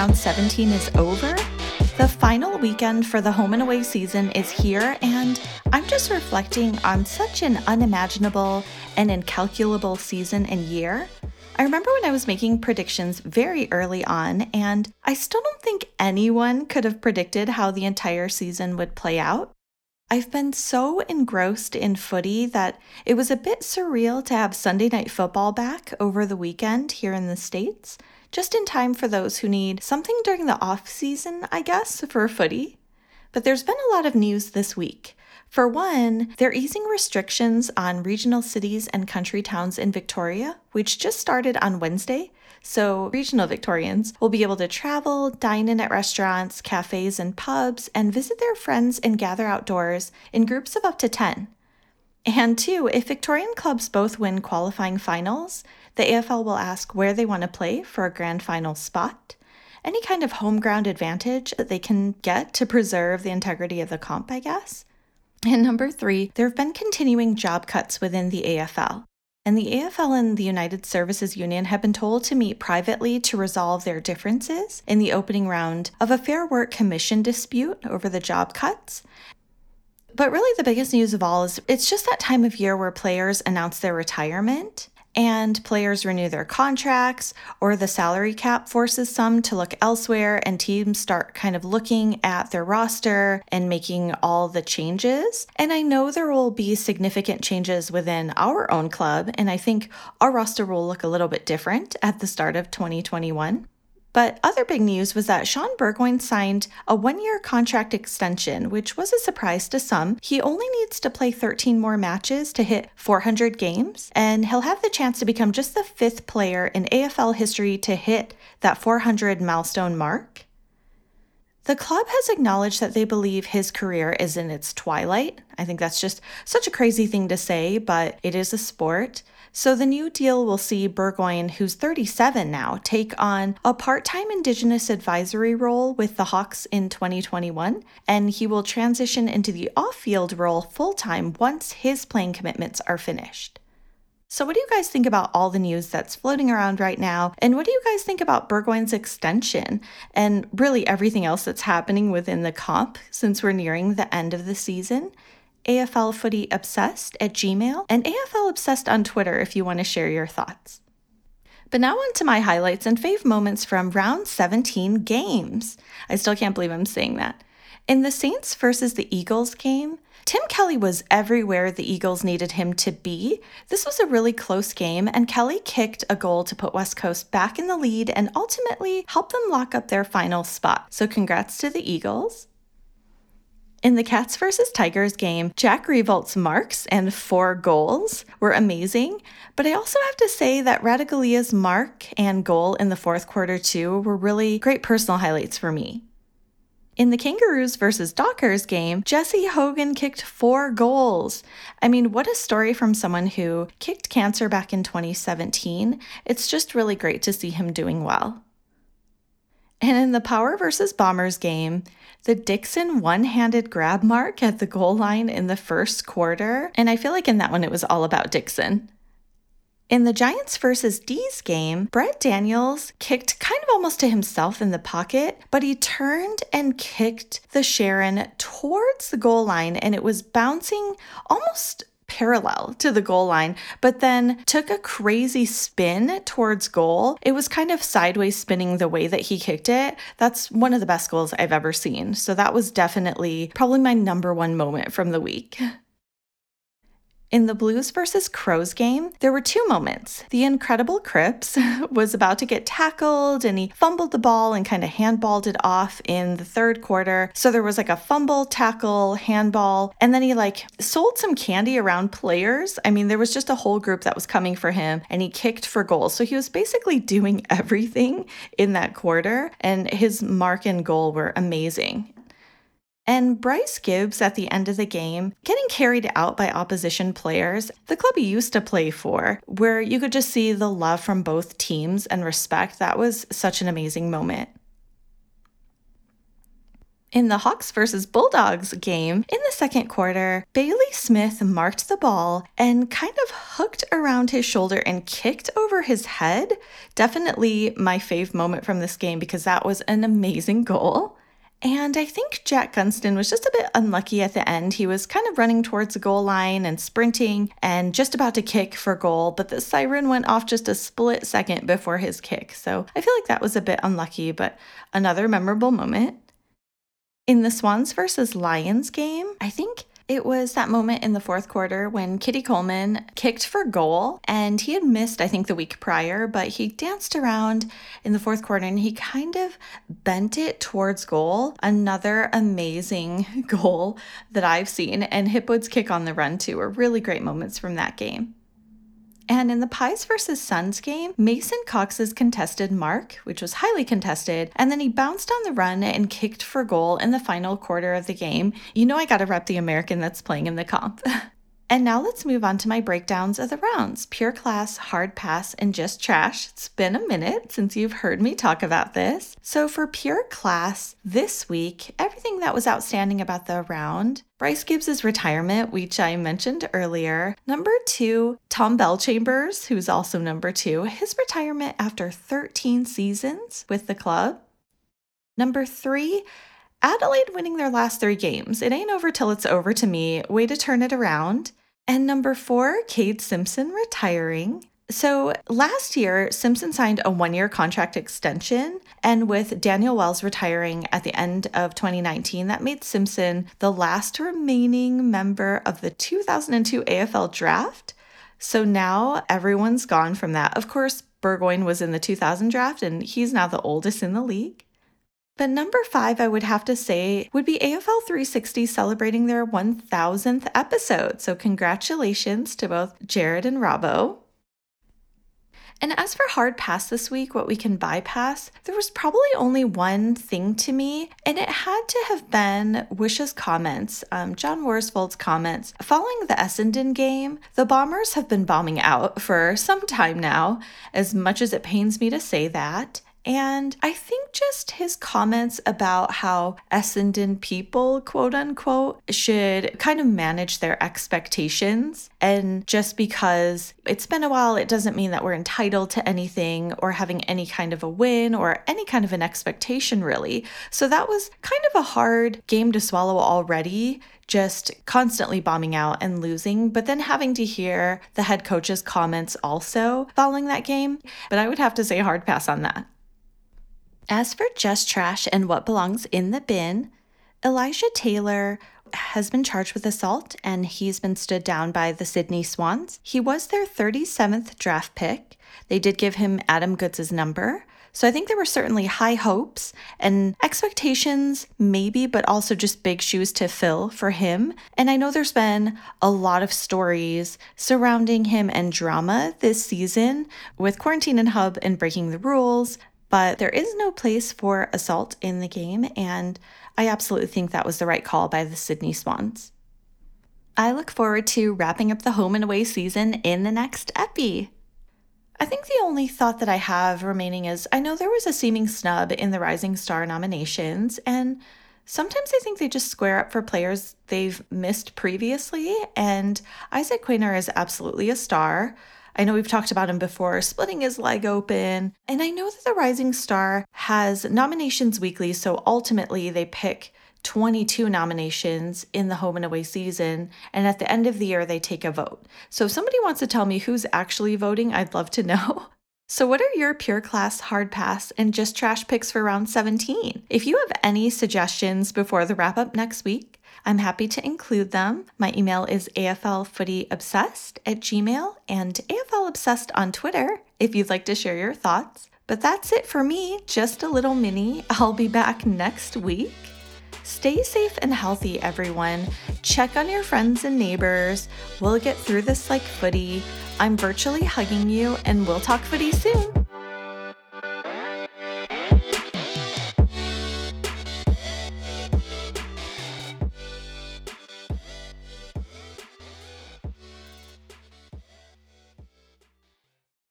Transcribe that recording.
round 17 is over. The final weekend for the home and away season is here, and I'm just reflecting on such an unimaginable and incalculable season and year. I remember when I was making predictions very early on, and I still don't think anyone could have predicted how the entire season would play out. I've been so engrossed in footy that it was a bit surreal to have Sunday night football back over the weekend here in the States, just in time for those who need something during the off season, I guess, for footy. But there's been a lot of news this week. For one, they're easing restrictions on regional cities and country towns in Victoria, which just started on Wednesday, so, regional Victorians will be able to travel, dine in at restaurants, cafes, and pubs, and visit their friends and gather outdoors in groups of up to 10. And two, if Victorian clubs both win qualifying finals, the AFL will ask where they want to play for a grand final spot, any kind of home ground advantage that they can get to preserve the integrity of the comp, I guess. And number three, there have been continuing job cuts within the AFL and the AFL and the United Services Union have been told to meet privately to resolve their differences in the opening round of a Fair Work Commission dispute over the job cuts. But really, the biggest news of all is it's just that time of year where players announce their retirement and players renew their contracts, or the salary cap forces some to look elsewhere, and teams start kind of looking at their roster and making all the changes. And I know there will be significant changes within our own club, and I think our roster will look a little bit different at the start of 2021. But other big news was that Shaun Burgoyne signed a one year contract extension, which was a surprise to some. He only needs to play 13 more matches to hit 400 games, and he'll have the chance to become just the fifth player in AFL history to hit that 400 milestone mark. The club has acknowledged that they believe his career is in its twilight. I think that's just such a crazy thing to say, but it is a sport. So the new deal will see Burgoyne, who's 37 now, take on a part time Indigenous advisory role with the Hawks in 2021, and he will transition into the off field role full time once his playing commitments are finished. So, what do you guys think about all the news that's floating around right now? And what do you guys think about Burgoyne's extension and really everything else that's happening within the comp since we're nearing the end of the season? AFL Footy Obsessed at Gmail, and AFL Obsessed on Twitter if you want to share your thoughts. But now on to my highlights and fave moments from round 17 games. I still can't believe I'm saying that. In the Saints versus the Eagles game, Tim Kelly was everywhere the Eagles needed him to be. This was a really close game, and Kelly kicked a goal to put West Coast back in the lead and ultimately help them lock up their final spot. So, congrats to the Eagles. In the Cats versus Tigers game, Jack Riewoldt's marks and four goals were amazing, but I also have to say that Ratugolea's mark and goal in the fourth quarter too were really great personal highlights for me. In the Kangaroos versus Dockers game, Jesse Hogan kicked four goals. I mean, what a story from someone who kicked cancer back in 2017. It's just really great to see him doing well. And in the Power versus Bombers game, the Dixon one handed grab mark at the goal line in the first quarter, and I feel like in that one it was all about Dixon. In the Giants versus D's game, Brent Daniels kicked kind of almost to himself in the pocket, but he turned and kicked the Sherrin towards the goal line and it was bouncing almost parallel to the goal line, but then took a crazy spin towards goal. It was kind of sideways spinning the way that he kicked it. That's one of the best goals I've ever seen. So that was definitely probably my number one moment from the week. In the Blues versus Crows game, there were two moments. The incredible Cripps was about to get tackled and he fumbled the ball and kind of handballed it off in the third quarter. So there was like a fumble, tackle, handball, and then he like sold some candy around players. I mean, there was just a whole group that was coming for him and he kicked for goals. So he was basically doing everything in that quarter and his mark and goal were amazing. And Bryce Gibbs at the end of the game getting carried out by opposition players, the club he used to play for, where you could just see the love from both teams and respect. That was such an amazing moment. In the Hawks versus Bulldogs game, in the second quarter, Bailey Smith marked the ball and kind of hooked around his shoulder and kicked over his head. Definitely my fave moment from this game because that was an amazing goal. And I think Jack Gunston was just a bit unlucky at the end. He was kind of running towards the goal line and sprinting and just about to kick for goal, but the siren went off just a split second before his kick. So I feel like that was a bit unlucky, but another memorable moment. In the Swans versus Lions game, I think it was that moment in the fourth quarter when Kitty Coleman kicked for goal and he had missed, I think, the week prior, but he danced around in the fourth quarter and he kind of bent it towards goal. Another amazing goal that I've seen. And Hipwood's kick on the run, too, were really great moments from that game. And in the Pies versus Suns game, Mason Cox's contested mark, which was highly contested, and then he bounced on the run and kicked for goal in the final quarter of the game. You know, I gotta rep the American that's playing in the comp. And now let's move on to my breakdowns of the rounds pure class, hard pass, and just trash. It's been a minute since you've heard me talk about this. So, for pure class, this week, everything that was outstanding about the round Bryce Gibbs' retirement, which I mentioned earlier. Number two, Tom Bellchambers, who's also number two, his retirement after 13 seasons with the club. Number three, Adelaide winning their last three games. It ain't over till it's over to me. Way to turn it around. And number four, Kade Simpson retiring. So last year, Simpson signed a one year contract extension. And with Daniel Wells retiring at the end of 2019, that made Simpson the last remaining member of the 2002 AFL draft. So now everyone's gone from that. Of course, Burgoyne was in the 2000 draft, and he's now the oldest in the league. But number five, I would have to say, would be AFL 360 celebrating their 1000th episode. So, congratulations to both Gerard and Robbo. And as for hard pass this week, what we can bypass, there was probably only one thing to me, and it had to have been Woosha's comments, um, John Worsfold's comments. Following the Essendon game, the Bombers have been bombing out for some time now, as much as it pains me to say that. And I think just his comments about how Essendon people, quote unquote, should kind of manage their expectations. And just because it's been a while, it doesn't mean that we're entitled to anything or having any kind of a win or any kind of an expectation, really. So that was kind of a hard game to swallow already just constantly bombing out and losing, but then having to hear the head coach's comments also following that game. But I would have to say hard pass on that. As for just trash and what belongs in the bin, Elijah Taylor has been charged with assault and he's been stood down by the Sydney Swans. He was their 37th draft pick. They did give him Adam Goodes' number. So I think there were certainly high hopes and expectations, maybe, but also just big shoes to fill for him. And I know there's been a lot of stories surrounding him and drama this season with Quarantine and Hub and breaking the rules, but there is no place for assault in the game, and I absolutely think that was the right call by the Sydney Swans. I look forward to wrapping up the home and away season in the next epi. I think the only thought that I have remaining is I know there was a seeming snub in the Rising Star nominations, and sometimes I think they just square up for players they've missed previously, and Isaac Quaynor is absolutely a star. I know we've talked about him before, splitting his leg open. And I know that the Rising Star has nominations weekly, so ultimately they pick 22 nominations in the home and away season. And at the end of the year, they take a vote. So if somebody wants to tell me who's actually voting, I'd love to know. So, what are your pure class, hard pass, and just trash picks for round 17? If you have any suggestions before the wrap up next week, I'm happy to include them. My email is aflfootyobsessed at gmail and aflobsessed on Twitter if you'd like to share your thoughts. But that's it for me, just a little mini. I'll be back next week. Stay safe and healthy, everyone. Check on your friends and neighbors. We'll get through this like footy. I'm virtually hugging you, and we'll talk footy soon.